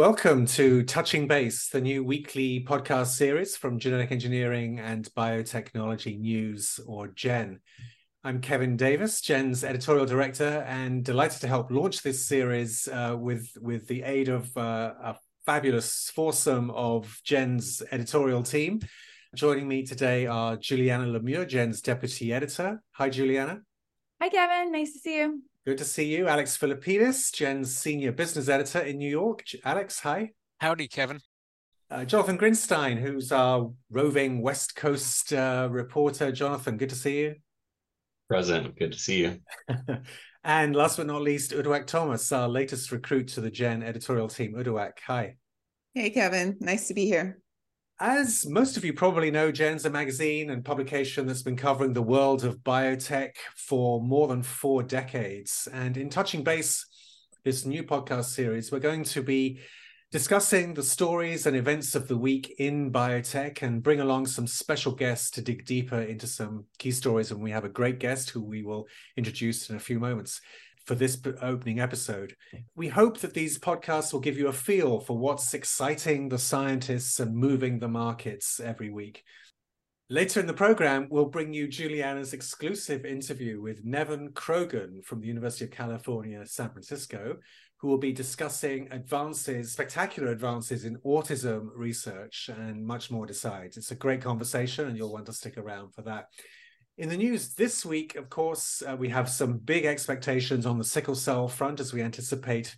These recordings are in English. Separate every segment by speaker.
Speaker 1: Welcome to Touching Base, the new weekly podcast series from Genetic Engineering and Biotechnology News, or GEN. I'm Kevin Davis, GEN's editorial director, and delighted to help launch this series uh, with, with the aid of uh, a fabulous foursome of GEN's editorial team. Joining me today are Juliana Lemieux, GEN's deputy editor. Hi, Juliana.
Speaker 2: Hi, Kevin. Nice to see you.
Speaker 1: Good to see you. Alex Philippidis, Gen's senior business editor in New York. Alex, hi.
Speaker 3: Howdy, Kevin.
Speaker 1: Uh, Jonathan Grinstein, who's our roving West Coast uh, reporter. Jonathan, good to see you.
Speaker 4: Present. Good to see you.
Speaker 1: and last but not least, Uduak Thomas, our latest recruit to the Gen editorial team. Uduak, hi.
Speaker 5: Hey, Kevin. Nice to be here.
Speaker 1: As most of you probably know, Gen's a magazine and publication that's been covering the world of biotech for more than four decades. And in Touching Base, this new podcast series, we're going to be discussing the stories and events of the week in biotech and bring along some special guests to dig deeper into some key stories. And we have a great guest who we will introduce in a few moments for this opening episode. We hope that these podcasts will give you a feel for what's exciting the scientists and moving the markets every week. Later in the program, we'll bring you Juliana's exclusive interview with Nevin Krogan from the University of California, San Francisco, who will be discussing advances, spectacular advances in autism research and much more besides. It's a great conversation, and you'll want to stick around for that. In the news this week, of course, uh, we have some big expectations on the sickle cell front as we anticipate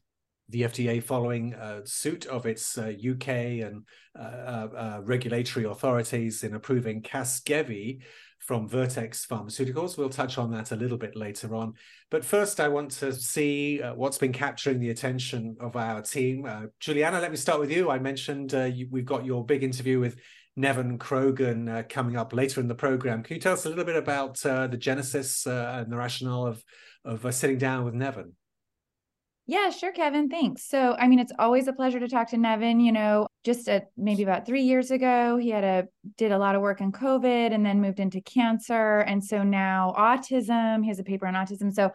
Speaker 1: the FDA following uh, suit of its uh, UK and uh, uh, uh, regulatory authorities in approving Casgevy from Vertex Pharmaceuticals. We'll touch on that a little bit later on. But first, I want to see what's been capturing the attention of our team. Juliana, let me start with you. I mentioned you, we've got your big interview with Nevin Krogan uh, coming up later in the program. Can you tell us a little bit about uh, the genesis uh, and the rationale of of uh, sitting down with Nevin?
Speaker 2: Yeah, sure, Kevin. Thanks. So, I mean, it's always a pleasure to talk to Nevin. You know, just a, maybe about three years ago, he had a did a lot of work on COVID and then moved into cancer, and so now autism. He has a paper on autism. So,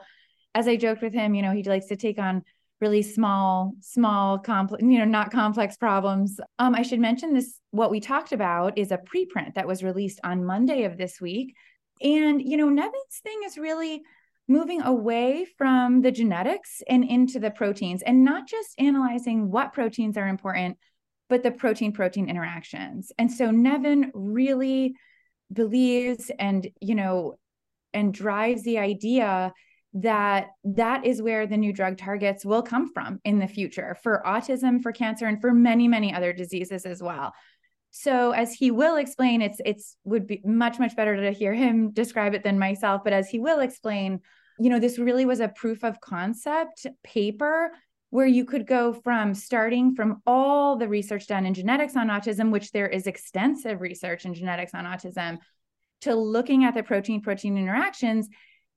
Speaker 2: as I joked with him, you know, he likes to take on really small small complex you know not complex problems. Um i should mention this what we talked about is a preprint that was released on monday of this week. And you know nevin's thing is really moving away from the genetics and into the proteins and not just analyzing what proteins are important but the protein protein interactions. And so nevin really believes and you know and drives the idea that that is where the new drug targets will come from in the future for autism for cancer and for many many other diseases as well. So as he will explain it's it's would be much much better to hear him describe it than myself but as he will explain you know this really was a proof of concept paper where you could go from starting from all the research done in genetics on autism which there is extensive research in genetics on autism to looking at the protein protein interactions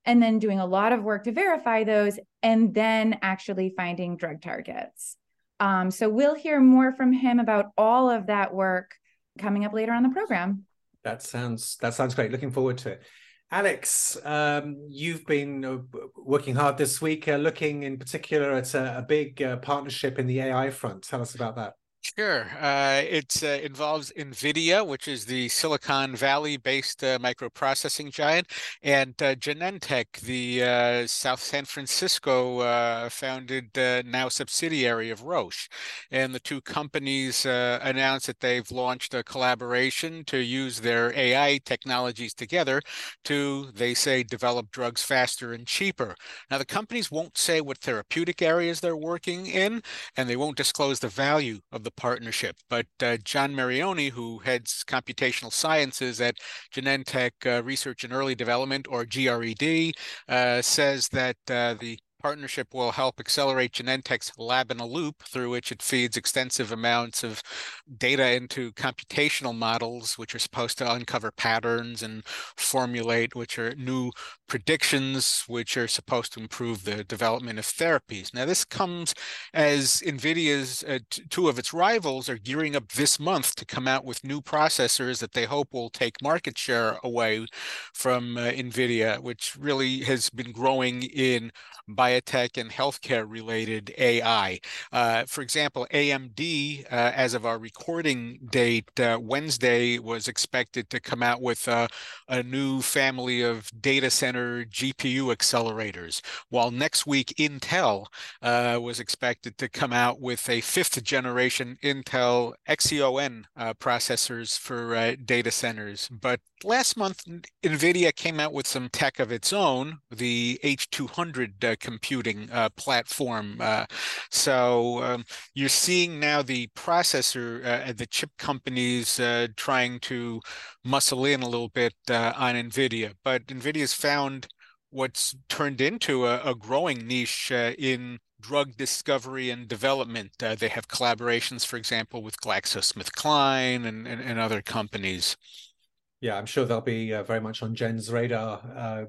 Speaker 2: and then doing a lot of work to verify those and then actually finding drug targets. Um, so we'll hear more from him about all of that work coming up later on the program.
Speaker 1: That sounds that sounds great. Looking forward to it. Alex, um, you've been uh, working hard this week, uh, looking in particular at a, a big uh, partnership in the AI front. Tell us about that.
Speaker 3: Sure. Uh, it uh, involves NVIDIA, which is the Silicon Valley based uh, microprocessing giant, and uh, Genentech, the uh, South San Francisco uh, founded now subsidiary of Roche. And the two companies announced that they've launched a collaboration to use their AI technologies together to, they say, develop drugs faster and cheaper. Now, the companies won't say what therapeutic areas they're working in, and they won't disclose the value of the the partnership. But uh, John Marioni, who heads computational sciences at Genentech uh, Research and Early Development, or GRED, uh, says that uh, the partnership will help accelerate Genentech's lab in a loop through which it feeds extensive amounts of data into computational models, which are supposed to uncover patterns and formulate which are new predictions, which are supposed to improve the development of therapies. Now, this comes as NVIDIA's uh, two of its rivals are gearing up this month to come out with new processors that they hope will take market share away from uh, NVIDIA, which really has been growing in by biotech and healthcare related AI. Uh, for example, AMD, uh, as of our recording date, uh, Wednesday was expected to come out with a new family of data center GPU accelerators, while next week Intel uh, was expected to come out with a fifth generation Intel Xeon uh, processors for data centers. But last month, NVIDIA came out with some tech of its own, the H200 uh, computing uh, platform. Uh, so um, you're seeing now the processor, uh, the chip companies uh, trying to muscle in a little bit uh, on NVIDIA. But NVIDIA's found what's turned into a, a growing niche in drug discovery and development. Uh, they have collaborations, for example, with GlaxoSmithKline and, and, and other companies.
Speaker 1: Yeah, I'm sure they'll be uh, very much on Jen's radar uh,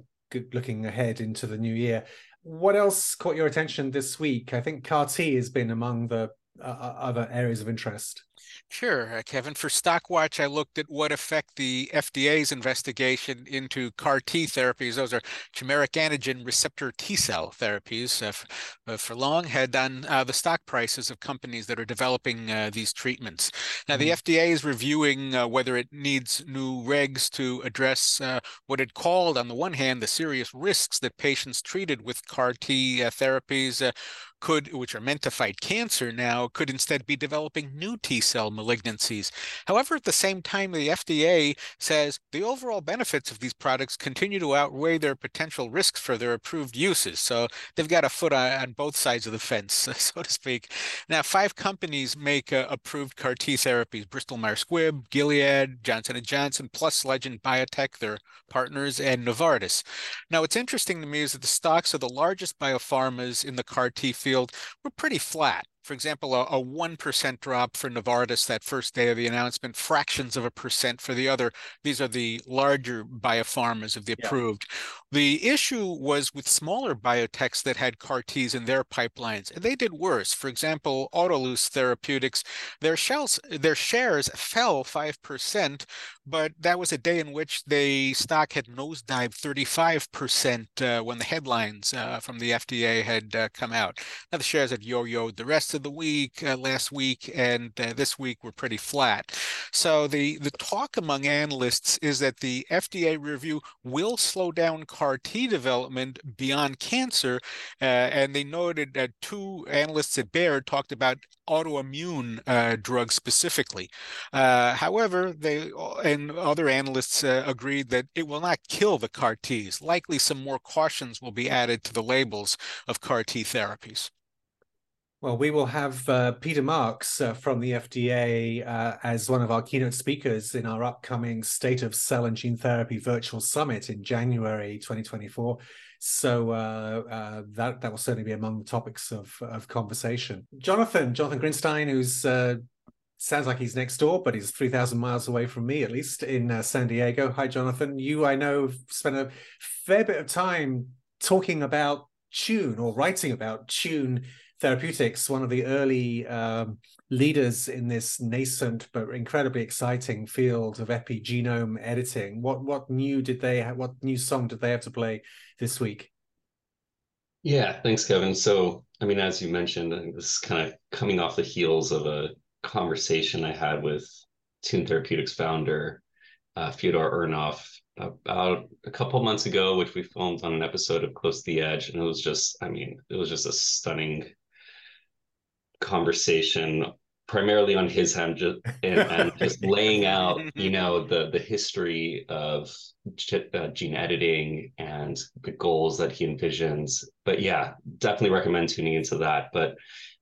Speaker 1: looking ahead into the new year. What else caught your attention this week? I think CAR T has been among the uh, uh other areas of interest.
Speaker 3: Sure, uh, Kevin. For Stockwatch, I looked at what effect the FDA's investigation into CAR T therapies, those are chimeric antigen receptor T cell therapies, uh, uh, for long had on uh, the stock prices of companies that are developing uh, these treatments. Now, mm-hmm. the FDA is reviewing uh, whether it needs new regs to address what it called, on the one hand, the serious risks that patients treated with CAR T therapies could, which are meant to fight cancer now, could instead be developing new T cell malignancies. However, at the same time, the FDA says the overall benefits of these products continue to outweigh their potential risks for their approved uses. So they've got a foot on, on both sides of the fence, so to speak. Now, five companies make uh, approved CAR T therapies: Bristol Myers Squibb, Gilead, Johnson and Johnson, plus Legend Biotech, their partners, and Novartis. Now, what's interesting to me is that the stocks of the largest biopharmas in the CAR T field field were pretty flat for example, a, a 1% drop for Novartis that first day of the announcement, fractions of a percent for the other. These are the larger biopharmas of the approved. Yeah. The issue was with smaller biotechs that had CAR Ts in their pipelines, and they did worse. For example, Autolus Therapeutics, their, shells, their shares fell 5%, but that was a day in which the stock had nosedived 35% uh, when the headlines uh, from the FDA had uh, come out. Now, the shares had yo yoed the rest of the week uh, last week and uh, this week were pretty flat. So the the talk among analysts is that the FDA review will slow down CAR T development beyond cancer, uh, and they noted that two analysts at Baird talked about autoimmune uh, drugs specifically. Uh, however, they and other analysts agreed that it will not kill the CAR Ts. Likely, some more cautions will be added to the labels of CAR T therapies.
Speaker 1: Well, we will have uh, Peter Marks uh, from the FDA uh, as one of our keynote speakers in our upcoming State of Cell and Gene Therapy Virtual Summit in January 2024. So uh, uh, that that will certainly be among the topics of of conversation. Jonathan, Jonathan Grinstein, who's uh, sounds like he's next door, but he's 3,000 miles away from me, at least in San Diego. Hi, Jonathan. You, I know, spent a fair bit of time talking about Tune or writing about Tune Therapeutics, one of the early um, leaders in this nascent but incredibly exciting field of epigenome editing. What what new did they what new song did they have to play this week?
Speaker 4: Yeah, thanks, Kevin. So, I mean, as you mentioned, this is kind of coming off the heels of a conversation I had with Tune Therapeutics founder uh, Fyodor Urnov about a couple months ago, which we filmed on an episode of Close to the Edge, and it was just, I mean, it was just a stunning conversation primarily on his hand just, and, and just laying out you know the the history of uh, gene editing and the goals that he envisions. But yeah definitely recommend tuning into that. But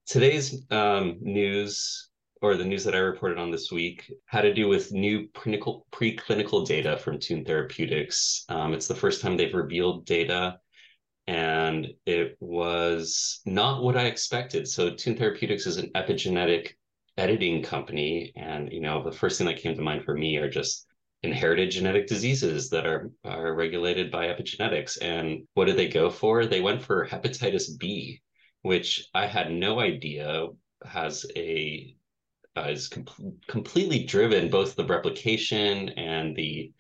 Speaker 4: today's um, news or the news that i reported on this week had to do with new preclinical, preclinical data from tune therapeutics. Um, it's the first time they've revealed data and it was not what I expected. So Tune Therapeutics is an epigenetic editing company, and you know the first thing that came to mind for me are just inherited genetic diseases that are are regulated by epigenetics. And what did they go for? They went for hepatitis B, which I had no idea has a uh, is com- completely driven both the replication and the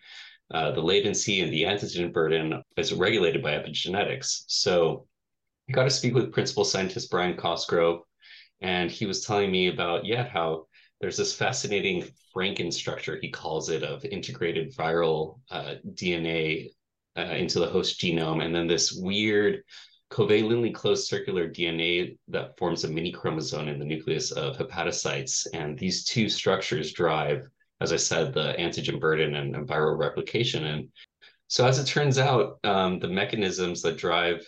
Speaker 4: uh, the latency and the antigen burden is regulated by epigenetics. So I got to speak with principal scientist Brian Cosgrove, and he was telling me about yeah how there's this fascinating Franken structure he calls it of integrated viral uh, DNA uh, into the host genome, and then this weird covalently closed circular DNA that forms a mini chromosome in the nucleus of hepatocytes. And these two structures drive, as I said, the antigen burden and, and viral replication. And so, as it turns out, um, the mechanisms that drive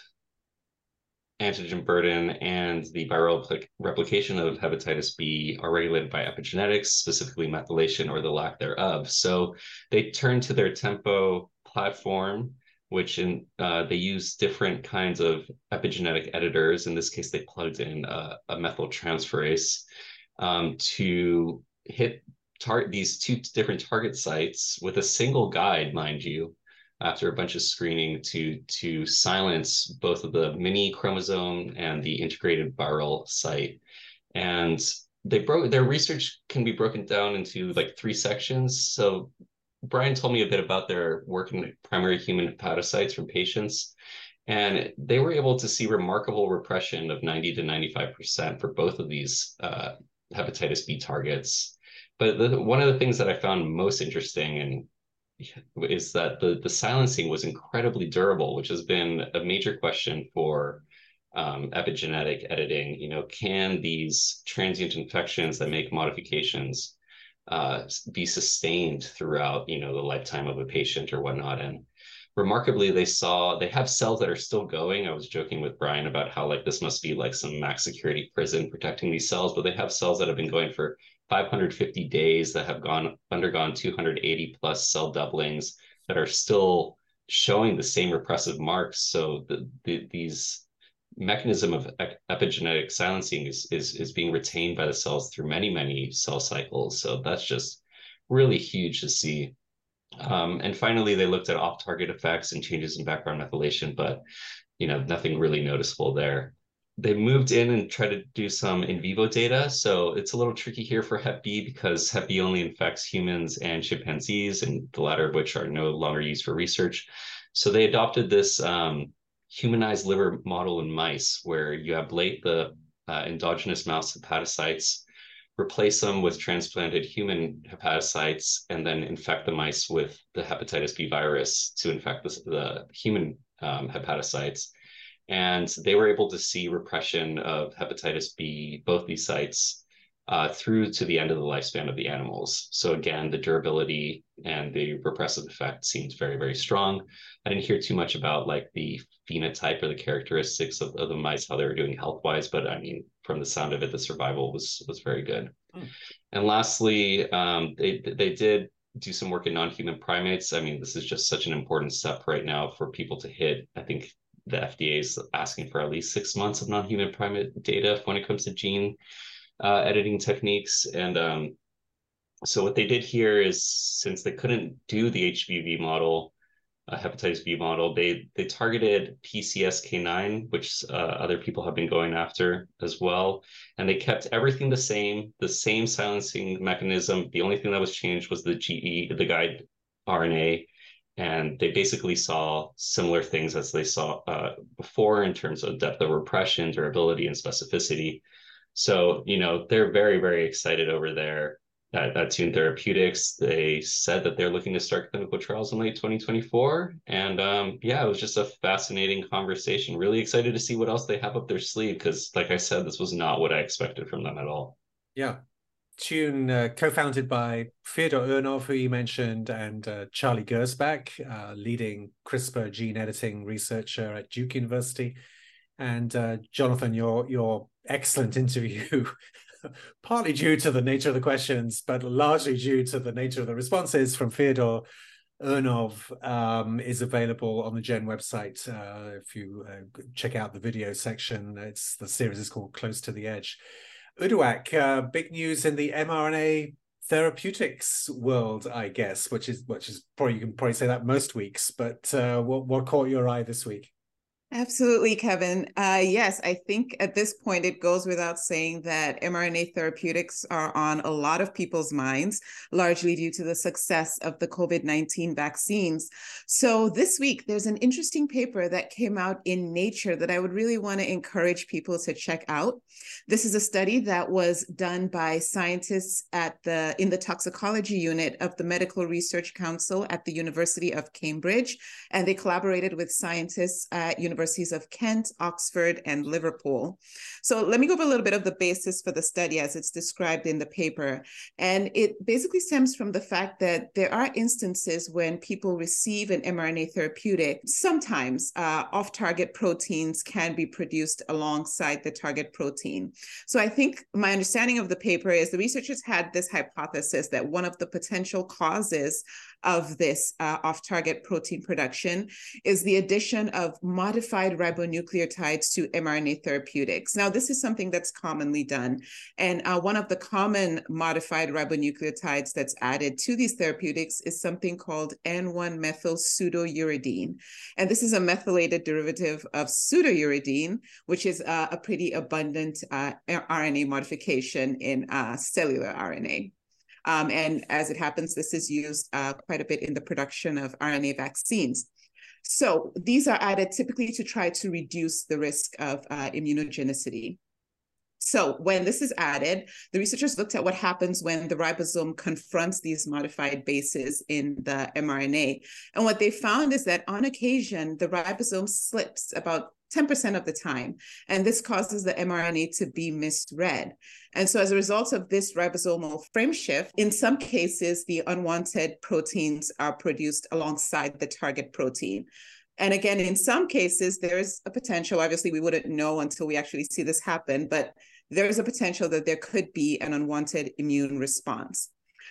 Speaker 4: antigen burden and the viral replication of hepatitis B are regulated by epigenetics, specifically methylation or the lack thereof. So they turn to their Tempo platform which in uh, they use different kinds of epigenetic editors. In this case, they plugged in a, a methyltransferase um, to hit tar- these two different target sites with a single guide, mind you, after a bunch of screening to to silence both of the mini chromosome and the integrated viral site. And they broke their research can be broken down into like three sections. So Brian told me a bit about their work in primary human hepatocytes from patients, and they were able to see remarkable repression of 90 to 95% for both of these uh, hepatitis B targets. But the, one of the things that I found most interesting and is that the, the silencing was incredibly durable, which has been a major question for um, epigenetic editing. You know, can these transient infections that make modifications uh, be sustained throughout you know the lifetime of a patient or whatnot and remarkably they saw they have cells that are still going i was joking with brian about how like this must be like some max security prison protecting these cells but they have cells that have been going for 550 days that have gone undergone 280 plus cell doublings that are still showing the same repressive marks. So the, the, these mechanism of epigenetic silencing is, is is being retained by the cells through many many cell cycles. So that's just really huge to see. Um, and finally they looked at off-target effects and changes in background methylation but you know nothing really noticeable there they moved in and tried to do some in vivo data so it's a little tricky here for hep b because hep b only infects humans and chimpanzees and the latter of which are no longer used for research so they adopted this um, humanized liver model in mice where you ablate the uh, endogenous mouse hepatocytes, replace them with transplanted human hepatocytes, and then infect the mice with the hepatitis B virus to infect the, the human um, hepatocytes. And they were able to see repression of hepatitis B, both these sites, uh, through to the end of the lifespan of the animals. So again, the durability and the repressive effect seems very, very strong. I didn't hear too much about like the phenotype or the characteristics of, of the mice, how they were doing health wise, but I mean, from the sound of it, the survival was was very good. Hmm. And lastly, um, they they did do some work in non-human primates. I mean, this is just such an important step right now for people to hit. I think the FDA is asking for at least six months of non-human primate data when it comes to gene uh, editing techniques. And um, so what they did here is since they couldn't do the HBV model, uh, hepatitis B model, they they targeted PCSK9, which uh, other people have been going after as well, and they kept everything the same, the same silencing mechanism. The only thing that was changed was the GE, the guide RNA, and they basically saw similar things as they saw uh, before in terms of depth of repression, durability, and specificity. So, you know, they're very, very excited over there at, at Tune Therapeutics. They said that they're looking to start clinical trials in late 2024. And um, yeah, it was just a fascinating conversation. Really excited to see what else they have up their sleeve because, like I said, this was not what I expected from them at all.
Speaker 1: Yeah. Tune, uh, co-founded by Fyodor Urnov, who you mentioned, and uh, Charlie Gersbach, uh, leading CRISPR gene editing researcher at Duke University. And uh, Jonathan, your your excellent interview, partly due to the nature of the questions, but largely due to the nature of the responses from Fyodor Urnov, um, is available on the Gen website. Uh, if you uh, check out the video section, it's the series is called Close to the Edge. Uduak, uh, big news in the mRNA therapeutics world, I guess, which is which is probably you can probably say that most weeks. But uh, what what caught your eye this week?
Speaker 5: Absolutely, Kevin. Uh, yes, I think at this point it goes without saying that mRNA therapeutics are on a lot of people's minds, largely due to the success of the COVID 19 vaccines. So, this week there's an interesting paper that came out in Nature that I would really want to encourage people to check out. This is a study that was done by scientists at the in the toxicology unit of the Medical Research Council at the University of Cambridge, and they collaborated with scientists at University universities of Kent, Oxford, and Liverpool. So let me go over a little bit of the basis for the study as it's described in the paper. And it basically stems from the fact that there are instances when people receive an mRNA therapeutic, sometimes uh, off target proteins can be produced alongside the target protein. So I think my understanding of the paper is the researchers had this hypothesis that one of the potential causes of this uh, off target protein production is the addition of modified ribonucleotides to mRNA therapeutics. Now, this is something that's commonly done. And uh, one of the common modified ribonucleotides that's added to these therapeutics is something called N1 methyl pseudouridine. And this is a methylated derivative of pseudouridine, which is uh, a pretty abundant uh, RNA modification in uh, cellular RNA. Um, and as it happens, this is used uh, quite a bit in the production of RNA vaccines. So these are added typically to try to reduce the risk of uh, immunogenicity. So when this is added, the researchers looked at what happens when the ribosome confronts these modified bases in the mRNA. And what they found is that on occasion, the ribosome slips about 10% of the time. And this causes the mRNA to be misread. And so, as a result of this ribosomal frame shift, in some cases, the unwanted proteins are produced alongside the target protein. And again, in some cases, there's a potential, obviously, we wouldn't know until we actually see this happen, but there's a potential that there could be an unwanted immune response.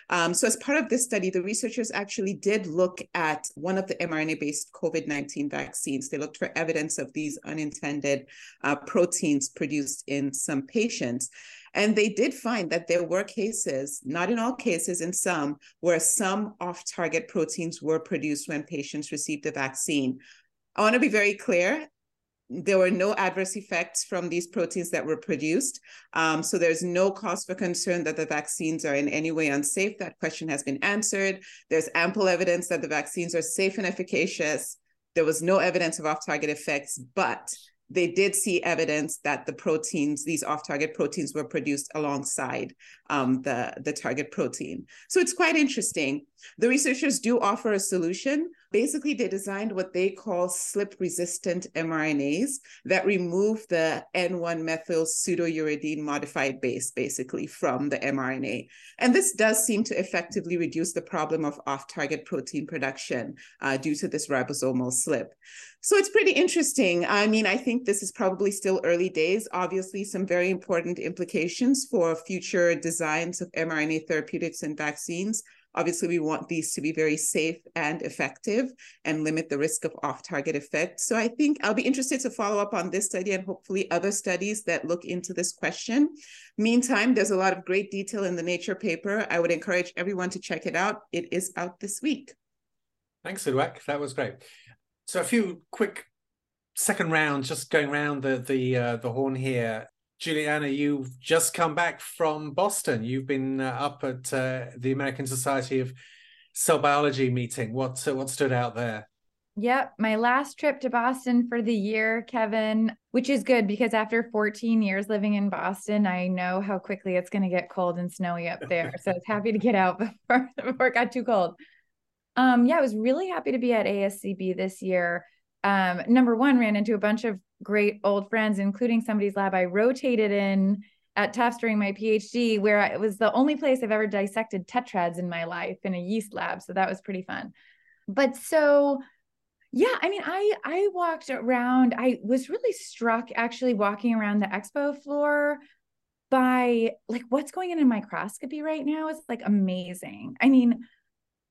Speaker 5: Um, so, as part of this study, the researchers actually did look at one of the mRNA based COVID 19 vaccines. They looked for evidence of these unintended uh, proteins produced in some patients. And they did find that there were cases, not in all cases, in some, where some off target proteins were produced when patients received the vaccine. I want to be very clear there were no adverse effects from these proteins that were produced. Um, so there's no cause for concern that the vaccines are in any way unsafe. That question has been answered. There's ample evidence that the vaccines are safe and efficacious. There was no evidence of off target effects, but they did see evidence that the proteins, these off-target proteins, were produced alongside um, the, the target protein. So it's quite interesting. The researchers do offer a solution. Basically, they designed what they call slip-resistant mRNAs that remove the N1 methyl pseudouridine modified base, basically, from the mRNA. And this does seem to effectively reduce the problem of off-target protein production uh, due to this ribosomal slip. So it's pretty interesting. I mean, I think this is probably still early days. Obviously, some very important implications for future designs of mRNA therapeutics and vaccines. Obviously, we want these to be very safe and effective and limit the risk of off target effects. So, I think I'll be interested to follow up on this study and hopefully other studies that look into this question. Meantime, there's a lot of great detail in the Nature paper. I would encourage everyone to check it out. It is out this week.
Speaker 1: Thanks, Uduak. That was great. So a few quick second rounds, just going around the the uh, the horn here. Juliana, you've just come back from Boston. You've been uh, up at uh, the American Society of Cell Biology meeting. What uh, what stood out there?
Speaker 2: Yep, my last trip to Boston for the year, Kevin, which is good because after 14 years living in Boston, I know how quickly it's going to get cold and snowy up there. so I was happy to get out before, before it got too cold. Um, yeah, I was really happy to be at ASCB this year. Um, number one, ran into a bunch of great old friends, including somebody's lab I rotated in at Tufts during my PhD, where it was the only place I've ever dissected tetrads in my life in a yeast lab. So that was pretty fun. But so, yeah, I mean, I I walked around. I was really struck actually walking around the expo floor by like what's going on in microscopy right now is like amazing. I mean,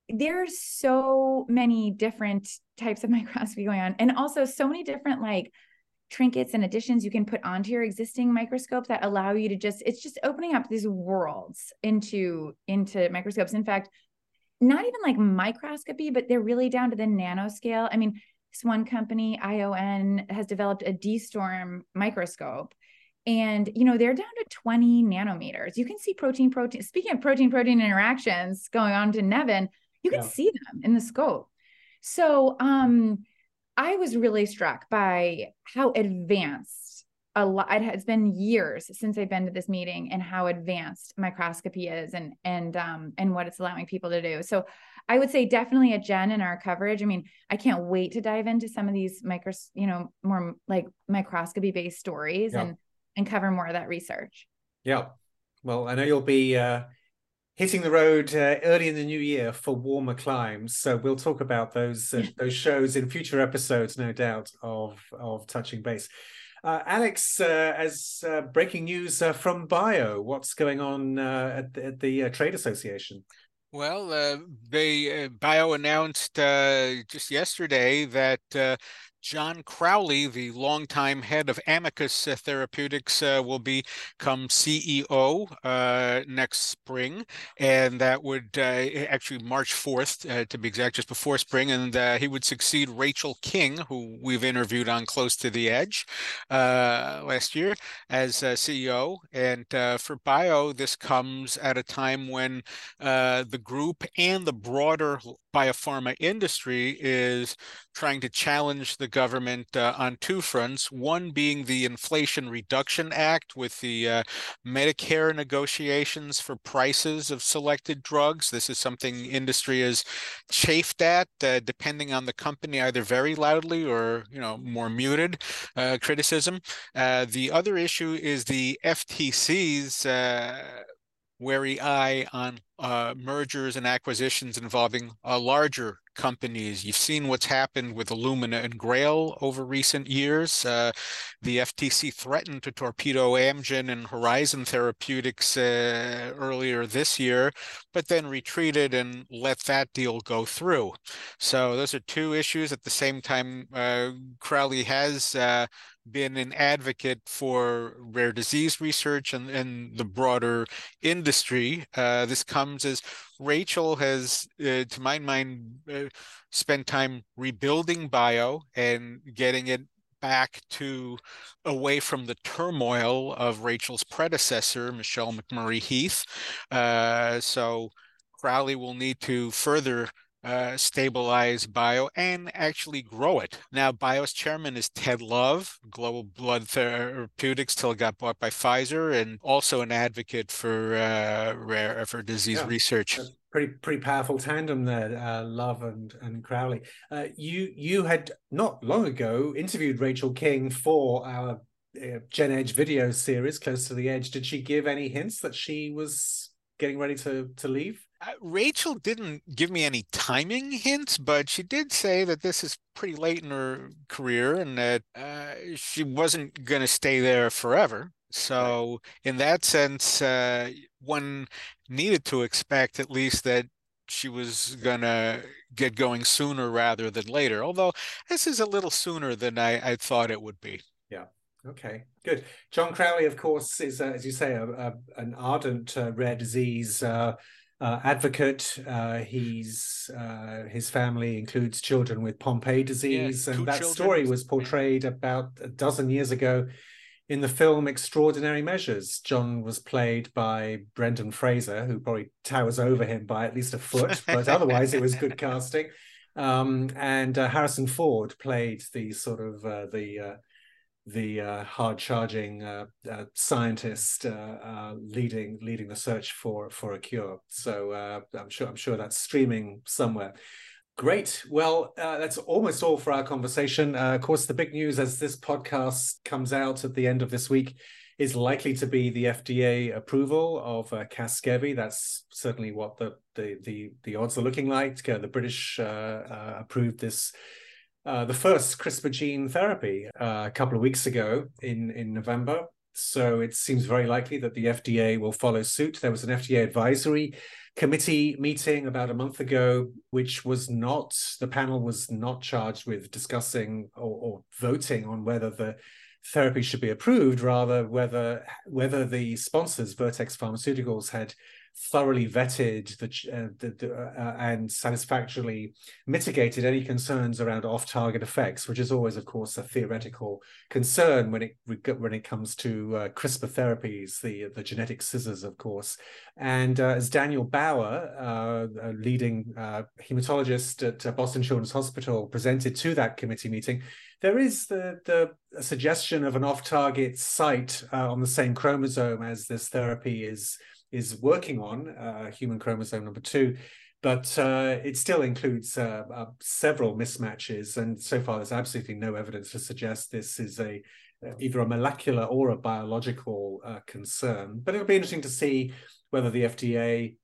Speaker 2: there's so many different types of microscopy going on and also so many different like trinkets and additions you can put onto your existing microscope that allow you to just it's just opening up these worlds into into microscopes in fact not even like microscopy but they're really down to the nanoscale i mean this one company, ION, has developed a D-Storm microscope. And, you know, they're down to 20 nanometers. You can see protein, protein. Speaking of protein, protein interactions going on to Nevin, you can yeah. see them in the scope. So um, I was really struck by how advanced a lot it's been years since I've been to this meeting and how advanced microscopy is and and um and what it's allowing people to do. So I would say definitely a Jen in our coverage. I mean, I can't wait to dive into some of these micros, you know, more like microscopy based stories yeah. and and cover more of that research.
Speaker 1: Yeah. Well, I know you'll be uh, hitting the road uh, early in the new year for warmer climes, so we'll talk about those uh, those shows in future episodes, no doubt, of of touching base. Uh, Alex, uh, as uh, breaking news uh, from Bio, what's going on at the, at the Trade Association?
Speaker 3: Well, uh, they uh, Bio announced uh, just yesterday that uh, John Crowley, the longtime head of Amicus uh, Therapeutics, uh, will become CEO uh, next spring, and that would uh, actually March 4th, uh, to be exact, just before spring, and uh, he would succeed Rachel King, who we've interviewed on Close to the Edge last year as CEO. And for Bio, this comes at a time when the group and the broader biopharma industry is trying to challenge the government uh, on two fronts. One being the Inflation Reduction Act with the uh, Medicare negotiations for prices of selected drugs. This is something industry is chafed at, uh, depending on the company, either very loudly or you know more muted uh, criticism. Uh, the other issue is the FTC's uh, wary eye on uh, mergers and acquisitions involving larger companies. You've seen what's happened with Illumina and Grail over recent years. Uh, the FTC threatened to torpedo Amgen and Horizon Therapeutics uh, earlier this year, but then retreated and let that deal go through. So those are two issues. At the same time, uh, Crowley has uh, been an advocate for rare disease research and, and the broader industry. Uh, this comes as Rachel has, uh, to my mind, uh, spent time rebuilding bio and getting it back to away from the turmoil of Rachel's predecessor, Michelle McMurry Heath. Uh, so Crowley will need to further uh, stabilize bio and actually grow it. Now, bio's chairman is Ted Love, Global Blood Therapeutics, till it got bought by Pfizer, and also an advocate for uh, rare for disease yeah, research.
Speaker 1: Pretty pretty powerful tandem there, uh, Love and and Crowley. Uh, you you had not long ago interviewed Rachel King for our uh, Gen Edge video series, Close to the Edge. Did she give any hints that she was getting ready to to leave?
Speaker 3: Uh, Rachel didn't give me any timing hints, but she did say that this is pretty late in her career and that uh, she wasn't going to stay there forever. So, right. in that sense, uh, one needed to expect at least that she was going to get going sooner rather than later. Although this is a little sooner than I, I thought it would be.
Speaker 1: Yeah. Okay, good. John Crowley, of course, is, uh, as you say, a, a, an ardent uh, rare disease uh, advocate. Uh, he's uh, his family includes children with Pompe disease, yeah, and that story was portrayed about a dozen years ago in the film Extraordinary Measures. John was played by Brendan Fraser, who probably towers over him by at least a foot, but otherwise it was good casting. Um, and uh, Harrison Ford played the sort of uh, the uh, the uh, hard-charging uh, uh, scientist uh, uh, leading leading the search for for a cure. So uh, I'm sure I'm sure that's streaming somewhere. Great. Well, that's almost all for our conversation. of course, the big news as this podcast comes out at the end of this week is likely to be the FDA approval of uh, Casgevy. That's certainly what the the the, the odds are looking like. the British approved this uh, the first CRISPR gene therapy uh, a couple of weeks ago in, in November. So it seems very likely that the FDA will follow suit. There was an FDA advisory committee meeting about a month ago, which was not, the panel was not charged with discussing or, or voting on whether the therapy should be approved, rather whether whether the sponsors, Vertex Pharmaceuticals, had thoroughly vetted the, uh, the, the uh, and satisfactorily mitigated any concerns around off-target effects, which is always, of course, a theoretical concern when it when it comes to uh, CRISPR therapies, the the genetic scissors, of course. And uh, as Daniel Bauer, uh, a leading uh, hematologist at Boston Children's Hospital, presented to that committee meeting, there is the the suggestion of an off-target site on the same chromosome as this therapy is is working on, uh, human chromosome number two, but uh, it still includes uh, uh, several mismatches. And so far, there's absolutely no evidence to suggest this is a uh, either a molecular or a biological uh, concern. But it'll be interesting to see whether the FDA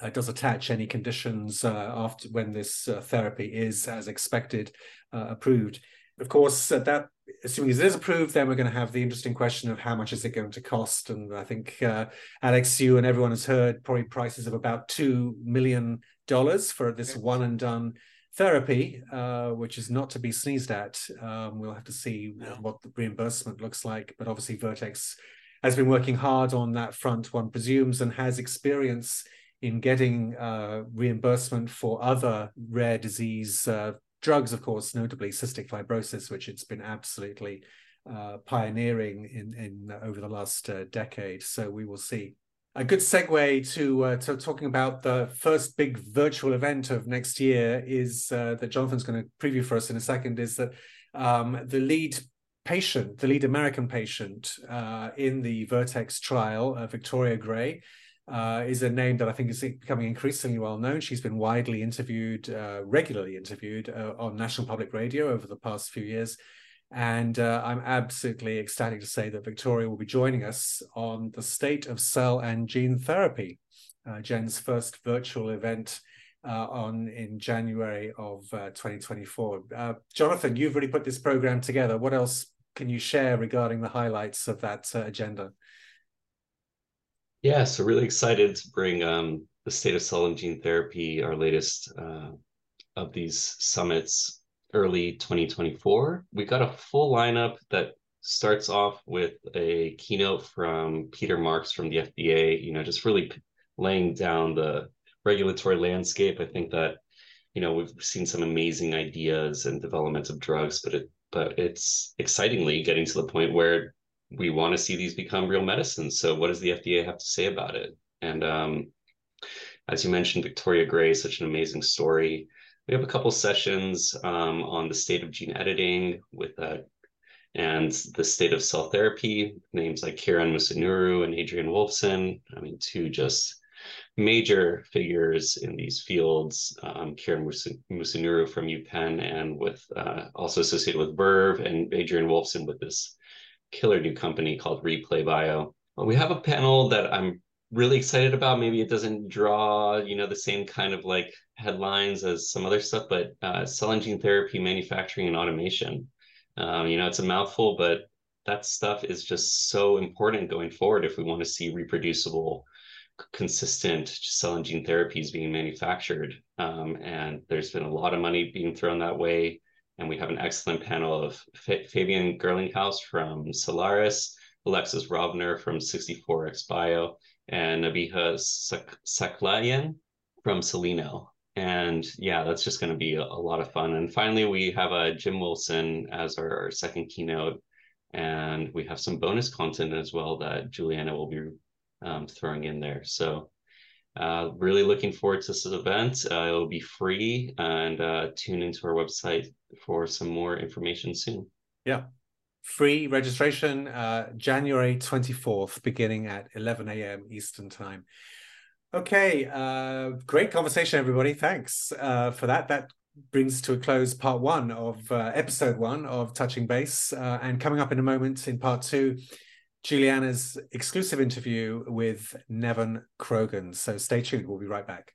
Speaker 1: uh, does attach any conditions uh, after when this uh, therapy is, as expected, approved. Of course, that assuming it is approved, then we're going to have the interesting question of how much is it going to cost. And I think uh, Alex, you and everyone has heard probably prices of about two million dollars for this one and done therapy, uh, which is not to be sneezed at. Um, we'll have to see no. what the reimbursement looks like. But obviously, Vertex has been working hard on that front, one presumes, and has experience in getting uh, reimbursement for other rare disease uh, drugs, of course, notably cystic fibrosis, which it's been absolutely uh, pioneering in, in uh, over the last uh, decade. So we will see. A good segue to, uh, to talking about the first big virtual event of next year is uh, that Jonathan's going to preview for us in a second. Is that um, the lead patient, the lead American patient uh, in the Vertex trial, Victoria Gray, uh, is a name that I think is becoming increasingly well known. She's been widely interviewed, uh, regularly interviewed uh, on National Public Radio over the past few years. And uh, I'm absolutely ecstatic to say that Victoria will be joining us on the state of cell and gene therapy, uh, Jen's first virtual event uh, on in January of 2024. Jonathan, you've really put this program together. What else can you share regarding the highlights of that agenda?
Speaker 4: Yeah, so really excited to bring um, the state of cell and gene therapy, our latest uh, of these summits, early 2024. We got a full lineup that starts off with a keynote from Peter Marks from the FDA. You know, just really laying down the regulatory landscape. I think that you know we've seen some amazing ideas and developments of drugs, but it but it's excitingly getting to the point where we want to see these become real medicines. So, what does the FDA have to say about it? And um, as you mentioned, Victoria Gray is such an amazing story. We have a couple sessions um, on the state of gene editing with uh, and the state of cell therapy. Names like Kiran Musunuru and Adrian Wolfson. I mean, two just major figures in these fields. Um, Kiran Musunuru from UPenn and with uh, also associated with Verve, and Adrian Wolfson with this killer new company called Replay Bio. We have a panel that I'm really excited about. Maybe it doesn't draw, you know, the same kind of like headlines as some other stuff, but uh, cell and gene therapy, manufacturing, and automation. Um, you know, it's a mouthful, but that stuff is just so important going forward if we want to see reproducible, consistent cell and gene therapies being manufactured. Um, and there's been a lot of money being thrown that way. And we have an excellent panel of F- Fabian Gerlinghaus from Solaris, Alexis Rovner from 64X Bio, and Nabiha Sak- Saklayan from Celino. And yeah, that's just going to be a, a, lot of fun. And finally, we have uh, Jim Wilson as our, our second keynote. And we have some bonus content as well that Juliana will be um, throwing in there. So uh, really looking forward to this event. Uh, it'll be free and uh, tune into our website for some more information soon.
Speaker 1: Yeah. Free registration uh, January 24th, beginning at 11 a.m. Eastern Time. Okay, uh, great conversation, everybody. Thanks uh, for that. That brings to a close part one of episode one of Touching Base. and coming up in a moment in part two, Juliana's exclusive interview with Nevin Krogan. So stay tuned. We'll be right back.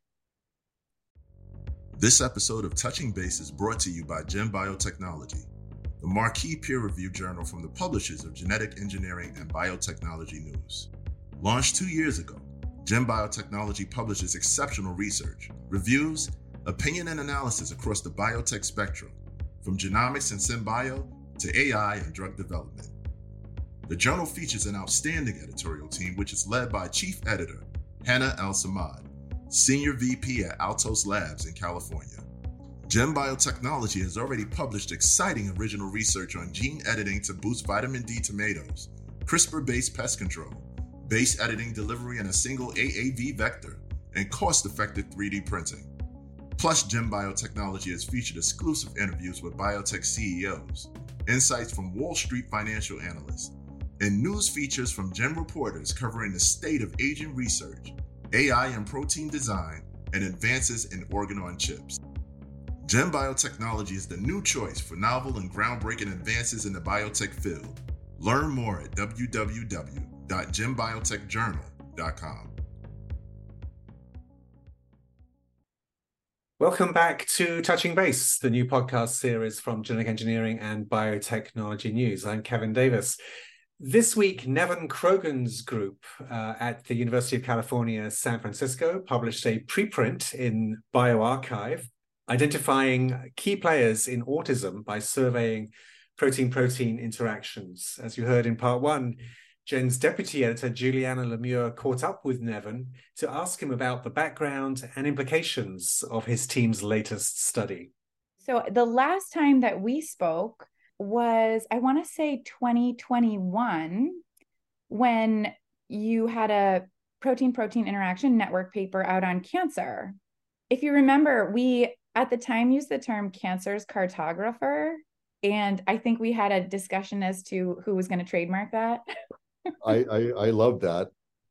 Speaker 6: This episode of Touching Base is brought to you by Gen Biotechnology, the marquee peer reviewed journal from the publishers of Genetic Engineering and Biotechnology News. Launched two years ago, Gen Biotechnology publishes exceptional research, reviews, opinion, and analysis across the biotech spectrum, from genomics and synbio to AI and drug development. The journal features an outstanding editorial team, which is led by Chief Editor Hannah El Samad, Senior VP at Altos Labs in California. Gem Biotechnology has already published exciting original research on gene editing to boost vitamin D tomatoes, CRISPR based pest control, base editing delivery in a single AAV vector, and cost effective 3D printing. Plus, Gem Biotechnology has featured exclusive interviews with biotech CEOs, insights from Wall Street financial analysts, and news features from GEN reporters covering the state of aging research, AI and protein design, and advances in organ on chips. GEN Biotechnology is the new choice for novel and groundbreaking advances in the biotech field. Learn more at www.gembiotechjournal.com.
Speaker 1: Welcome back to Touching Base, the new podcast series from Genetic Engineering and Biotechnology News. I'm Kevin Davies. This week, Nevan Krogan's group uh, at the University of California, San Francisco, published a preprint in bioRxiv identifying key players in autism by surveying protein-protein interactions. As you heard in part one, Gen's deputy editor, Julianna Lemieux, caught up with Nevin to ask him about the background and implications of his team's latest study.
Speaker 2: So, the last time that we spoke was, I want to say 2021, when you had a protein protein interaction network paper out on cancer. If you remember, we at the time used the term cancer's cartographer. And I think we had a discussion as to who was going to trademark that.
Speaker 7: I, I I love that.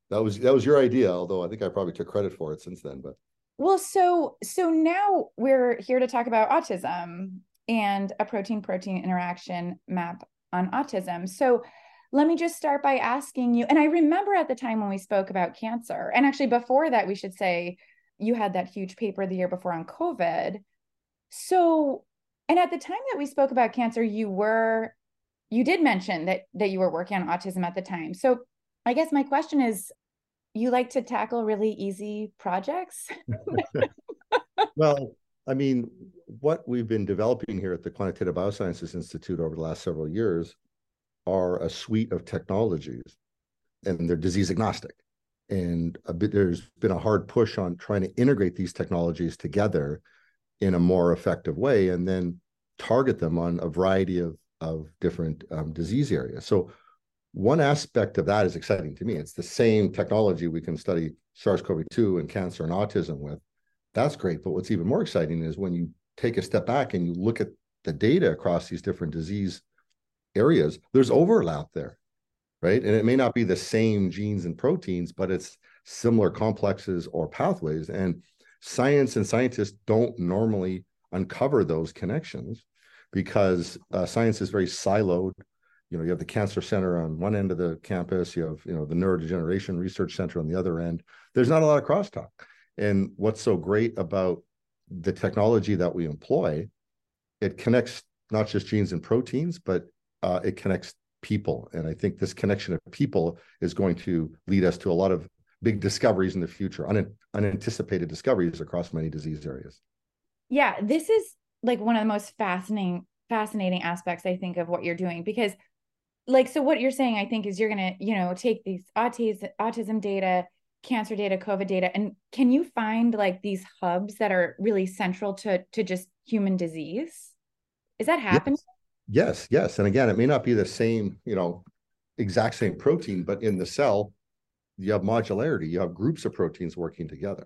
Speaker 7: That was that was your idea, although I think I probably took credit for it since then. But
Speaker 2: well, so so now we're here to talk about autism and a protein protein interaction map on autism. So let me just start by asking you. And I remember at the time when we spoke about cancer, and actually before that, we should say you had that huge paper the year before on COVID. So, and at the time that we spoke about cancer, you were you did mention that that you were working on autism at the time. So I guess my question is you like to tackle really easy projects?
Speaker 7: well, I mean, what we've been developing here at the Quantitative Biosciences Institute over the last several years are a suite of technologies, and they're disease agnostic. And bit, there's been a hard push on trying to integrate these technologies together in a more effective way, and then target them on a variety of of different um, disease areas. So one aspect of that is exciting to me. It's the same technology we can study SARS-CoV-2 and cancer and autism with. That's great. But what's even more exciting is when you take a step back and you look at the data across these different disease areas, there's overlap there, right? And it may not be the same genes and proteins, but it's similar complexes or pathways. And science and scientists don't normally uncover those connections because uh, science is very siloed. You know, you have the cancer center on one end of the campus, you have you know the neurodegeneration research center on the other end. There's not a lot of crosstalk. And what's so great about the technology that we employ, it connects not just genes and proteins, but uh, it connects people. And I think this connection of people is going to lead us to a lot of big discoveries in the future, un- unanticipated discoveries across many disease areas.
Speaker 2: Yeah, this is like one of the most fascinating fascinating aspects I think of what you're doing because like so what you're saying I think is you're going to, you know, take these autism autism data, cancer data, covid data and can you find like these hubs that are really central to to just human disease? Is that happening?
Speaker 7: Yes, yes. yes. And again, it may not be the same, you know, exact same protein, but in the cell you have modularity, you have groups of proteins working together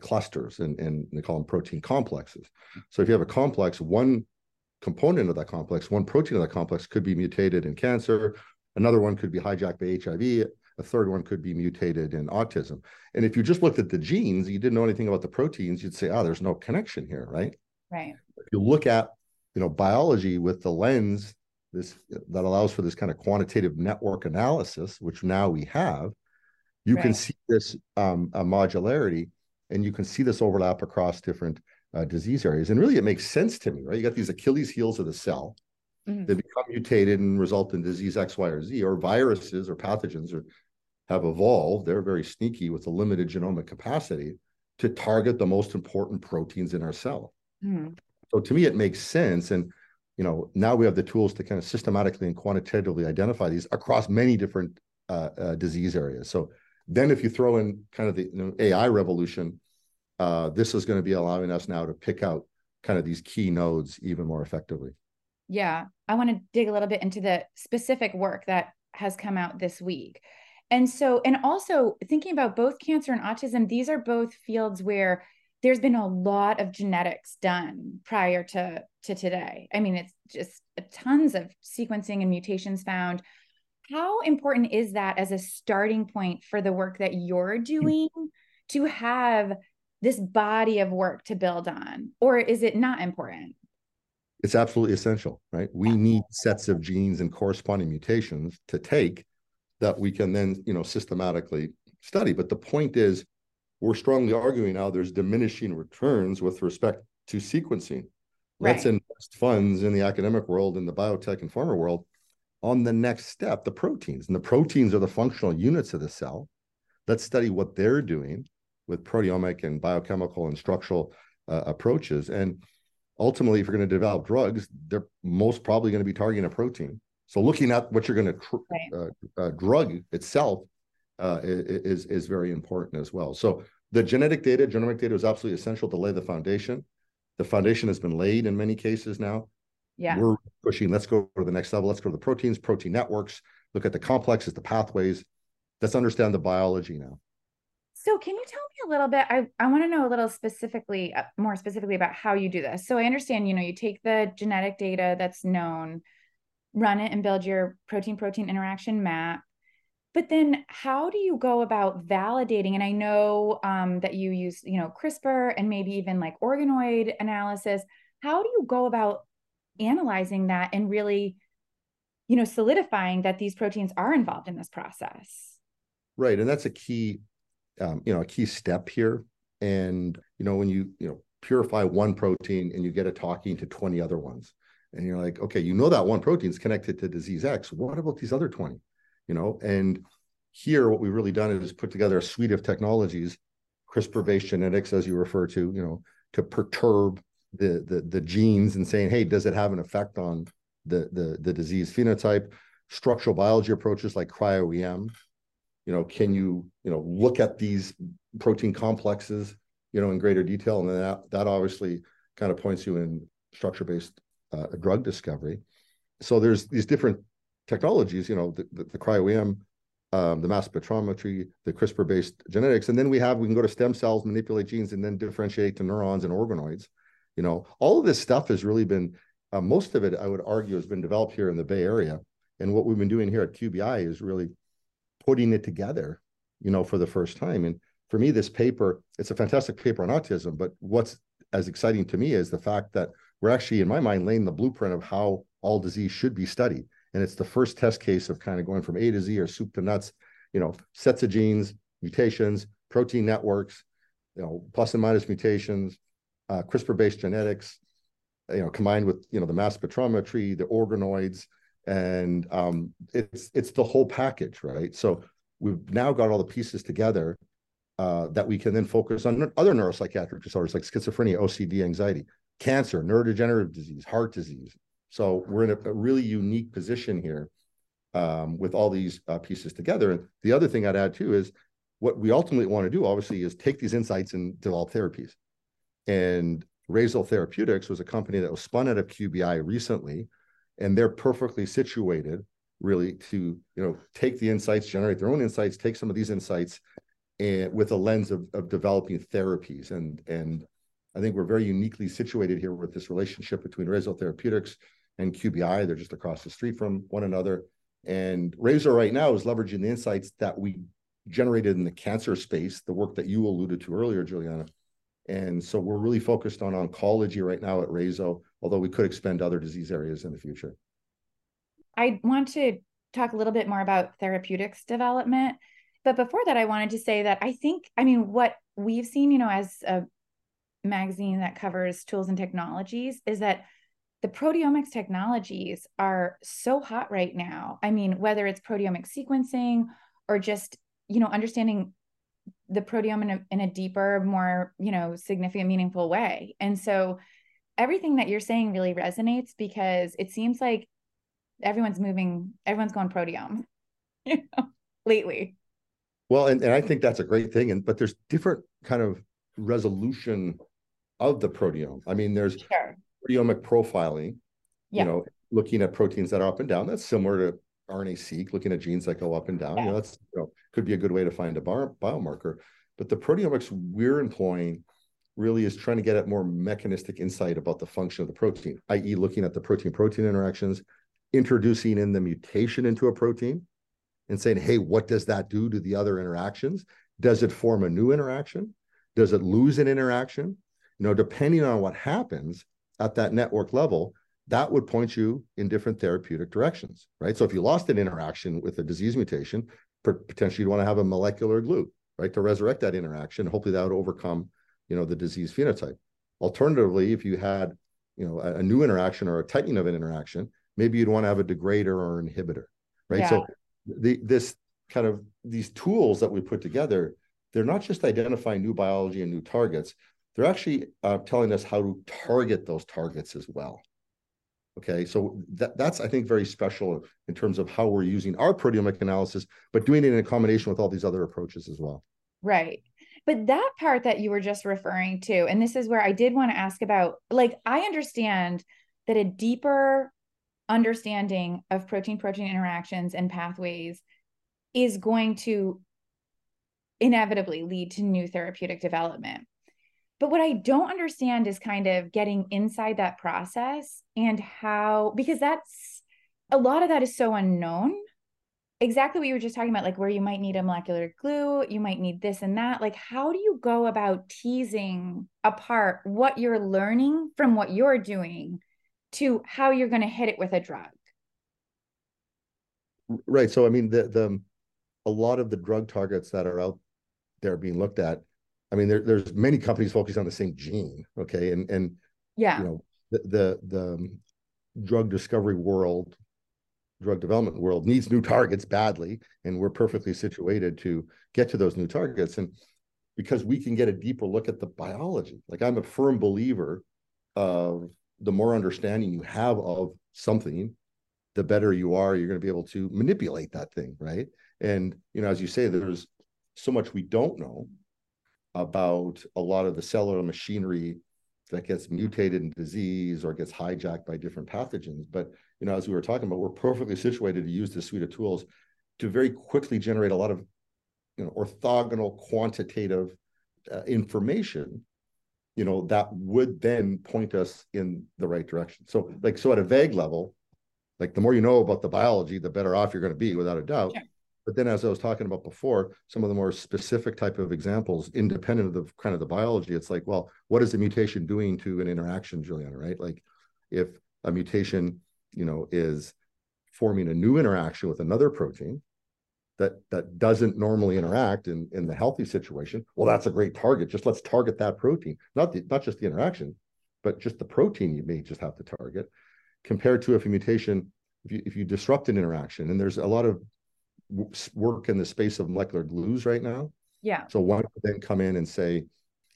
Speaker 7: clusters and, and they call them protein complexes. So if you have a complex, one component of that complex, one protein of that complex could be mutated in cancer, another one could be hijacked by HIV, a third one could be mutated in autism. And if you just looked at the genes, you didn't know anything about the proteins, you'd say, oh, there's no connection here, right?
Speaker 2: Right.
Speaker 7: If you look at, you know, biology with the lens this that allows for this kind of quantitative network analysis, which now we have, you right. can see this um, modularity and you can see this overlap across different uh, disease areas. And really, it makes sense to me, right? You got these Achilles heels of the cell mm-hmm. that become mutated and result in disease X, Y, or Z, or viruses or pathogens or have evolved. They're very sneaky with a limited genomic capacity to target the most important proteins in our cell. Mm-hmm. So to me, it makes sense. And you know, now we have the tools to kind of systematically and quantitatively identify these across many different uh, uh, disease areas. So Then if you throw in kind of the you know, AI revolution, uh, this is going to be allowing us now to pick out kind of these key nodes even more effectively.
Speaker 2: Yeah, I want to dig a little bit into the specific work that has come out this week. And so, and also thinking about both cancer and autism, these are both fields where there's been a lot of genetics done prior to, to today. I mean, it's just tons of sequencing and mutations found. How important is that as a starting point for the work that you're hmm. doing to have this body of work to build on? Or is it not important?
Speaker 7: It's absolutely essential, right? We need sets of genes and corresponding mutations to take that we can then, you know, systematically study. But the point is, we're strongly arguing now there's diminishing returns with respect to sequencing. Right. Let's invest funds in the academic world, in the biotech and pharma world, on the next step, the proteins. And the proteins are the functional units of the cell. Let's study what they're doing with proteomic and biochemical and structural uh, approaches. And ultimately, if you're going to develop drugs, they're most probably going to be targeting a protein. So looking at what you're going to tr- right. uh, uh, drug itself uh, is is very important as well. So the genetic data, genomic data is absolutely essential to lay the foundation. The foundation has been laid in many cases now.
Speaker 2: Yeah.
Speaker 7: We're pushing, let's go to the next level. Let's go to the proteins, protein networks, look at the complexes, the pathways. Let's understand the biology now.
Speaker 2: So can you tell me a little bit? I, I want to know a little specifically, uh, more specifically about how you do this. So I understand, you know, you take the genetic data that's known, run it and build your protein protein interaction map. But then how do you go about validating? And i know um, that you use you know crispr and maybe even like organoid analysis. How do you go about analyzing that and really you know solidifying that these proteins are involved in this process?
Speaker 7: Right and that's a key um, you know a key step here. And you know when you you know purify one protein and you get it talking to 20 other ones and you're like okay you know that one protein is connected to disease x. What about these other 20 you know and here what we've really done is put together a suite of technologies crispr based genetics as you refer to you know to perturb the, the the genes and saying hey does it have an effect on the the the disease phenotype? Structural biology approaches like cryo em you know can you you know look at these protein complexes you know in greater detail? And then that, that obviously kind of points you in structure based uh, drug discovery so there's these different technologies, you know, the, the, the cryo-EM, um, the mass spectrometry, the CRISPR-based genetics, and then we have we can go to stem cells, manipulate genes, and then differentiate to neurons and organoids. You know, all of this stuff has really been uh, most of it, I would argue, has been developed here in the Bay Area. And what we've been doing here at QBI is really putting it together, you know, for the first time. And for me, this paper, it's a fantastic paper on autism. But what's as exciting to me is the fact that we're actually, in my mind, laying the blueprint of how all disease should be studied and it's the first test case of kind of going from A to Z or soup to nuts, you know, sets of genes, mutations, protein networks, you know, plus and minus mutations, uh, CRISPR-based genetics, you know, combined with you know the mass spectrometry, the organoids, and um, it's it's the whole package, right? So we've now got all the pieces together uh, that we can then focus on other neuropsychiatric disorders like schizophrenia, OCD, anxiety, cancer, neurodegenerative disease, heart disease, so we're in a, a really unique position here um, with all these uh, pieces together. And the other thing I'd add too is what we ultimately want to do, obviously, is take these insights and develop therapies. And Rezo Therapeutics was a company that was spun out of QBI recently, and they're perfectly situated really to you know take the insights, generate their own insights, take some of these insights, and with a lens of, of developing therapies. And and I think we're very uniquely situated here with this relationship between Rezo Therapeutics and QBI. They're just across the street from one another. And Rezo right now is leveraging the insights that we generated in the cancer space, the work that you alluded to earlier, Julianna. And so we're really focused on oncology right now at Rezo, although we could expand other disease areas in the future.
Speaker 2: I want to talk a little bit more about therapeutics development. But before that, I wanted to say that I think, I mean, what we've seen, you know, as a magazine that covers tools and technologies is that the proteomics technologies are so hot right now. I mean, whether it's proteomic sequencing or just, you know, understanding the proteome in a, in a deeper, more, you know, significant, meaningful way. And so everything that you're saying really resonates because it seems like everyone's moving, everyone's going proteome, you know, lately.
Speaker 7: Well, and, and I think that's a great thing. And but there's different kind of resolution of the proteome. I mean, there's
Speaker 2: Sure.
Speaker 7: proteomic profiling,
Speaker 2: Yeah.
Speaker 7: you know, looking at proteins that are up and down. That's similar to RNA-seq, looking at genes that go up and down. You know, that's you know, could be a good way to find a bar, biomarker. But the proteomics we're employing really is trying to get at more mechanistic insight about the function of the protein, i.e., looking at the protein-protein interactions, introducing in the mutation into a protein, and saying, hey, what does that do to the other interactions? Does it form a new interaction? Does it lose an interaction? You know, depending on what happens at that network level, that would point you in different therapeutic directions, right? So if you lost an interaction with a disease mutation, potentially you'd want to have a molecular glue, right, to resurrect that interaction. Hopefully that would overcome, you know, the disease phenotype. Alternatively, if you had, you know, a, a new interaction or a tightening of an interaction, maybe you'd want to have a degrader or inhibitor, right?
Speaker 2: Yeah.
Speaker 7: So the this kind of these tools that we put together, they're not just identifying new biology and new targets, they're actually uh, telling us how to target those targets as well. Okay, so that, that's I think very special in terms of how we're using our proteomic analysis, but doing it in combination with all these other approaches as well.
Speaker 2: Right. But that part that you were just referring to, and this is where I did want to ask about like, I understand that a deeper understanding of protein protein interactions and pathways is going to inevitably lead to new therapeutic development. But what I don't understand is kind of getting inside that process and how, because that's a lot of that is so unknown. Exactly what you were just talking about, like where you might need a molecular glue, you might need this and that. Like, how do you go about teasing apart what you're learning from what you're doing to how you're going to hit it with a drug?
Speaker 7: Right. So, I mean, the, the, a lot of the drug targets that are out there being looked at I mean, there, there's many companies focused on the same gene. Okay, and and
Speaker 2: yeah,
Speaker 7: you know the the, the um, drug discovery world, drug development world needs new targets badly, and we're perfectly situated to get to those new targets. And because we can get a deeper look at the biology, like I'm a firm believer of the more understanding you have of something, the better you are. You're going to be able to manipulate that thing, right? And you know, as you say, there's so much we don't know about a lot of the cellular machinery that gets mutated in disease or gets hijacked by different pathogens. But you know, as we were talking about, we're perfectly situated to use this suite of tools to very quickly generate a lot of you know orthogonal quantitative uh, information you know that would then point us in the right direction so like so at a vague level like the more you know about the biology the better off you're going to be without a doubt. But then, as I was talking about before, some of the more specific type of examples, independent of the kind of the biology, it's like, well, what is the mutation doing to an interaction, Julianna? Right? Like, if a mutation, you know, is forming a new interaction with another protein that that doesn't normally interact in in the healthy situation, well, that's a great target. Just let's target that protein, not the not just the interaction, but just the protein you may just have to target. Compared to if a mutation, if you if you disrupt an interaction, and there's a lot of work in the space of molecular glues right now.
Speaker 2: Yeah.
Speaker 7: So one would then come in and say,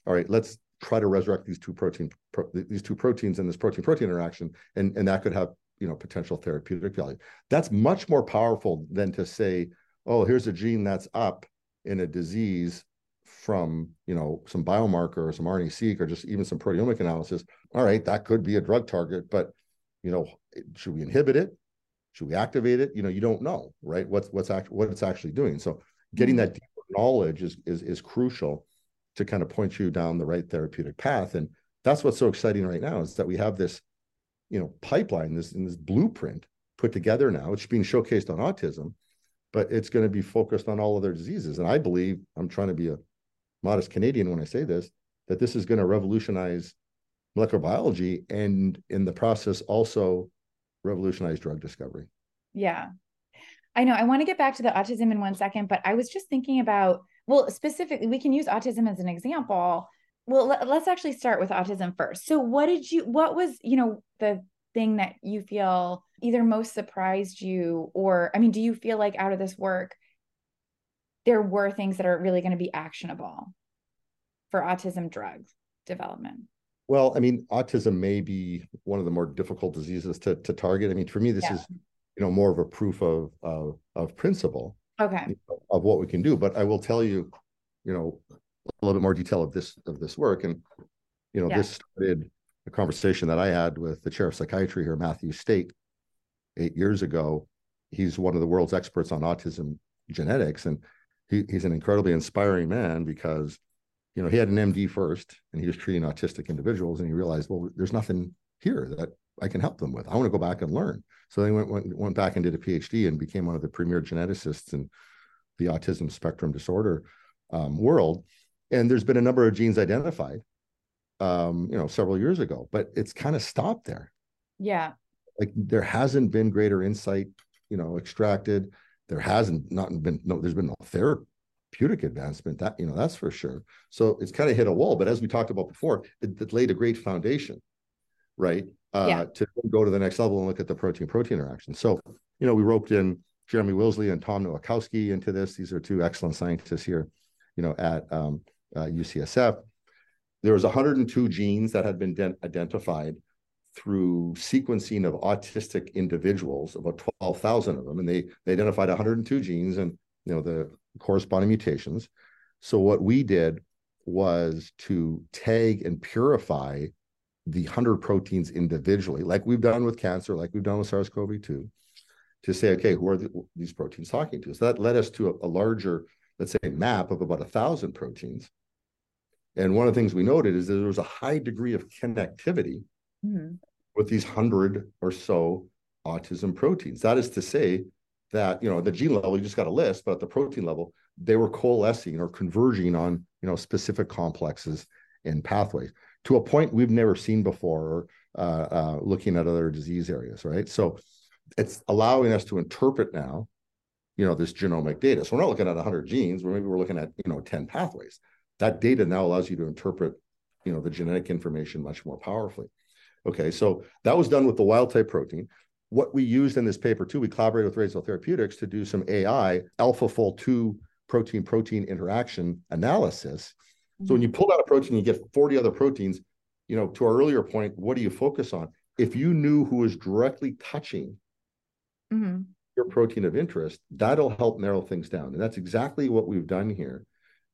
Speaker 7: all right, let's try to resurrect these two protein pro, these two proteins in this protein protein interaction, and and that could have you know potential therapeutic value. That's much more powerful than to say, oh, here's a gene that's up in a disease from you know some biomarker or some RNA-seq or just even some proteomic analysis. All right, that could be a drug target, but you know, should we inhibit it? Should we activate it? You know, you don't know, right? What's what's act- what it's actually doing. So getting mm-hmm. that deeper knowledge is is is crucial to kind of point you down the right therapeutic path. And that's what's so exciting right now is that we have this, you know, pipeline, this in this blueprint put together now. It's being showcased on autism, but it's going to be focused on all other diseases. And I believe I'm trying to be a modest Canadian when I say this, that this is going to revolutionize molecular biology and in the process also revolutionize drug discovery.
Speaker 2: Yeah. I know. I want to get back to the autism in one second, but I was just thinking about, well, specifically, we can use autism as an example. Well, let, us actually start with autism first. So, what did you, what was, you know, the thing that you feel either most surprised you, or, I mean, do you feel like out of this work, there were things that are really going to be actionable for autism drug development?
Speaker 7: Well, I mean, autism may be one of the more difficult diseases to to target. I mean, for me, this
Speaker 2: Yeah.
Speaker 7: is you know more of a proof of of, of principle.
Speaker 2: okay
Speaker 7: of what we can do. But I will tell you, you know, a little bit more detail of this of this work. And you know,
Speaker 2: Yeah.
Speaker 7: this started a conversation that I had with the chair of psychiatry here, Matthew State, eight years ago. He's one of the world's experts on autism genetics, and he, he's an incredibly inspiring man because you know he had an MD first, and he was treating autistic individuals, and he realized, well, there's nothing here that I can help them with. I want to go back and learn. So they went went, went back and did a PhD and became one of the premier geneticists in the autism spectrum disorder um, world. And there's been a number of genes identified, um, you know, several years ago, but it's kind of stopped there.
Speaker 2: yeah
Speaker 7: Like there hasn't been greater insight, you know, extracted. There hasn't not been no. There's been no therapeutic advancement. That you know, that's for sure. So it's kind of hit a wall. But as we talked about before, it, it laid a great foundation, right? Uh,
Speaker 2: Yeah.
Speaker 7: To go to the next level and look at the protein-protein interaction. So you know, we roped in Jeremy Willsey and Tom Nowakowski into this. These are two excellent scientists here, you know, at um, uh, UCSF. There was 102 genes that had been den- identified through sequencing of autistic individuals, about 12,000 of them, and they they identified 102 genes and you know the corresponding mutations. So what we did was to tag and purify the 100 proteins individually, like we've done with cancer, like we've done with SARS-CoV-2, to say, okay, who are the, these proteins talking to? So that led us to a, a larger, let's say, map of about a thousand proteins. And one of the things we noted is that there was a high degree of connectivity
Speaker 2: Mhm.
Speaker 7: with these hundred or so autism proteins. That is to say that you know the gene level you just got a list, but at the protein level they were coalescing or converging on you know specific complexes and pathways to a point we've never seen before. Uh, uh, looking at other disease areas, right? So it's allowing us to interpret now, you know, this genomic data. So we're not looking at 100 genes. We're maybe we're looking at you know 10 pathways. That data now allows you to interpret, you know, the genetic information much more powerfully. Okay, so that was done with the wild type protein. What we used in this paper too, we collaborated with Rezo Therapeutics to do some AI AlphaFold 2 protein protein interaction analysis. So when you pull out a protein, you get 40 other proteins. You know, to our earlier point, what do you focus on? If you knew who was directly touching
Speaker 2: Mhm.
Speaker 7: your protein of interest, that'll help narrow things down. And that's exactly what we've done here.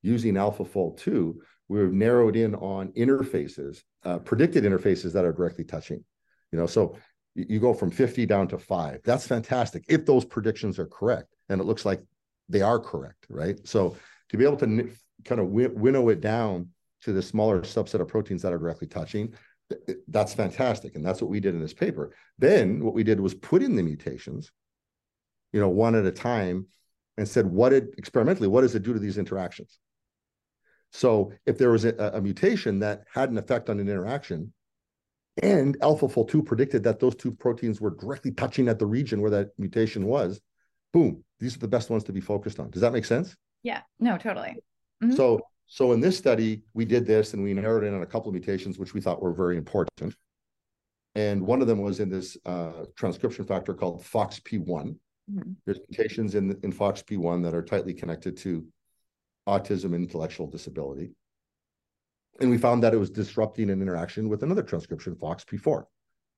Speaker 7: Using AlphaFold 2, we've narrowed in on interfaces, uh, predicted interfaces that are directly touching. You know, so you, go from 50 down to five. That's fantastic if those predictions are correct. And it looks like they are correct, right? So to be able to kind of win- winnow it down to the smaller subset of proteins that are directly touching, th- that's fantastic. And that's what we did in this paper. Then what we did was put in the mutations, you know, one at a time and said, what did experimentally, what does it do to these interactions? So if there was a, a mutation that had an effect on an interaction, and alpha AlphaFold 2 predicted that those two proteins were directly touching at the region where that mutation was, boom, these are the best ones to be focused on. Does that make sense?
Speaker 2: yeah no totally Mhm.
Speaker 7: So, so in this study, we did this and we narrowed in on a couple of mutations which we thought were very important. And one of them was in this uh, transcription factor called FOXP1.
Speaker 2: Mhm.
Speaker 7: There's mutations in in FOXP1 that are tightly connected to autism and intellectual disability. And we found that it was disrupting an interaction with another transcription, FOXP4,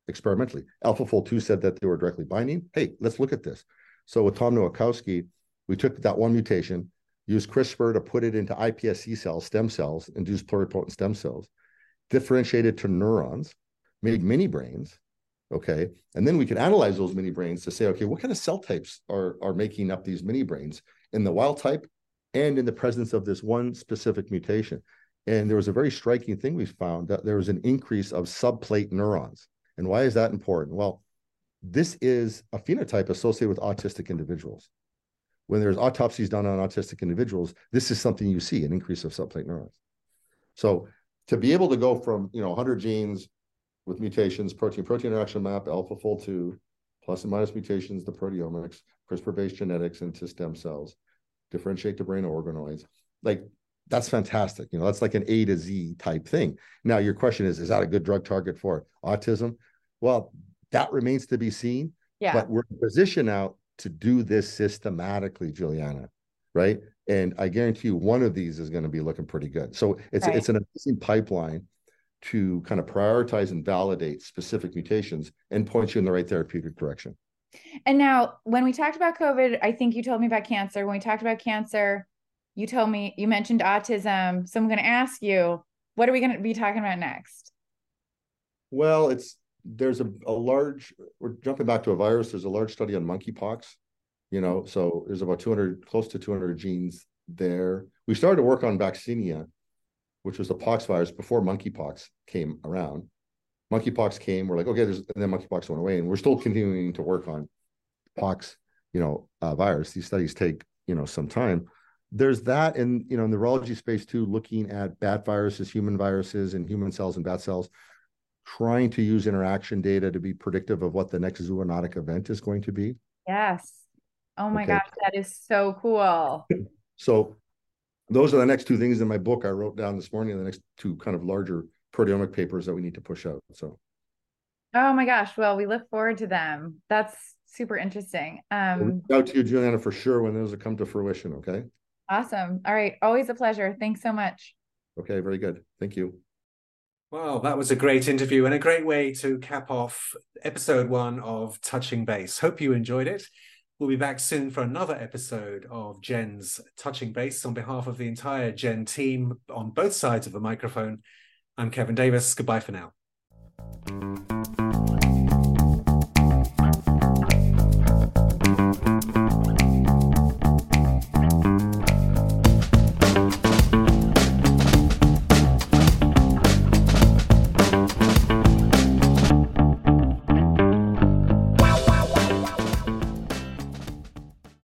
Speaker 7: experimentally. AlphaFold 2 said that they were directly binding. Hey, let's look at this. So with Tom Nowakowski, we took that one mutation, used CRISPR to put it into iPSC cells, stem cells, induced pluripotent stem cells, differentiated to neurons, made mini brains. Okay. And then we can analyze those mini brains to say, okay, what kind of cell types are, are making up these mini brains in the wild type and in the presence of this one specific mutation? And there was a very striking thing we found that there was an increase of subplate neurons. And why is that important? Well, this is a phenotype associated with autistic individuals. When there's autopsies done on autistic individuals, this is something you see an increase of subplate neurons. So to be able to go from you know 100 genes with mutations, protein protein interaction map, AlphaFold 2, plus and minus mutations, the proteomics, CRISPR based genetics into stem cells, differentiate the brain organoids, like that's fantastic. You know, that's like an A to Z type thing. Now, your question is, is that a good drug target for autism? Well, that remains to be seen.
Speaker 2: yeah
Speaker 7: But we're in a position now to do this systematically, Julianna, right? And I guarantee you one of these is going to be looking pretty good. So it's
Speaker 2: Right.
Speaker 7: it's an amazing pipeline to kind of prioritize and validate specific mutations and point you in the right therapeutic direction.
Speaker 2: And now, when we talked about COVID, I think you told me about cancer. When we talked about cancer, you told me you mentioned autism. So I'm going to ask you, what are we going to be talking about next?
Speaker 7: Well, it's there's a, a large. We're jumping back to a virus. There's a large study on monkeypox. You know, so there's about 200, close to 200 genes there. We started to work on vaccinia, which was the pox virus before monkeypox came around. Monkeypox came, we're like, okay, there's, and then monkeypox went away, and we're still continuing to work on pox, you know, uh, virus. These studies take, you know, some time. There's that, in you know, in the virology space too, looking at bat viruses, human viruses, and human cells and bat cells, trying to use interaction data to be predictive of what the next zoonotic event is going to be.
Speaker 2: Yes. Oh my okay. gosh, that is so cool.
Speaker 7: so those are the next two things in my book I wrote down this morning, the next two kind of larger proteomic papers that we need to push out. So
Speaker 2: Oh my gosh. Well, we look forward to them. That's super interesting. Um
Speaker 7: out to you, Julianna, for sure when those come to fruition. Okay.
Speaker 2: Awesome. All right. Always a pleasure. Thanks so much.
Speaker 7: Okay, very good. Thank you.
Speaker 1: Well, that was a great interview and a great way to cap off episode one of Touching Base. Hope you enjoyed it. We'll be back soon for another episode of GEN's Touching Base. On behalf of the entire Gen team on both sides of the microphone, I'm Kevin Davies. Goodbye for now.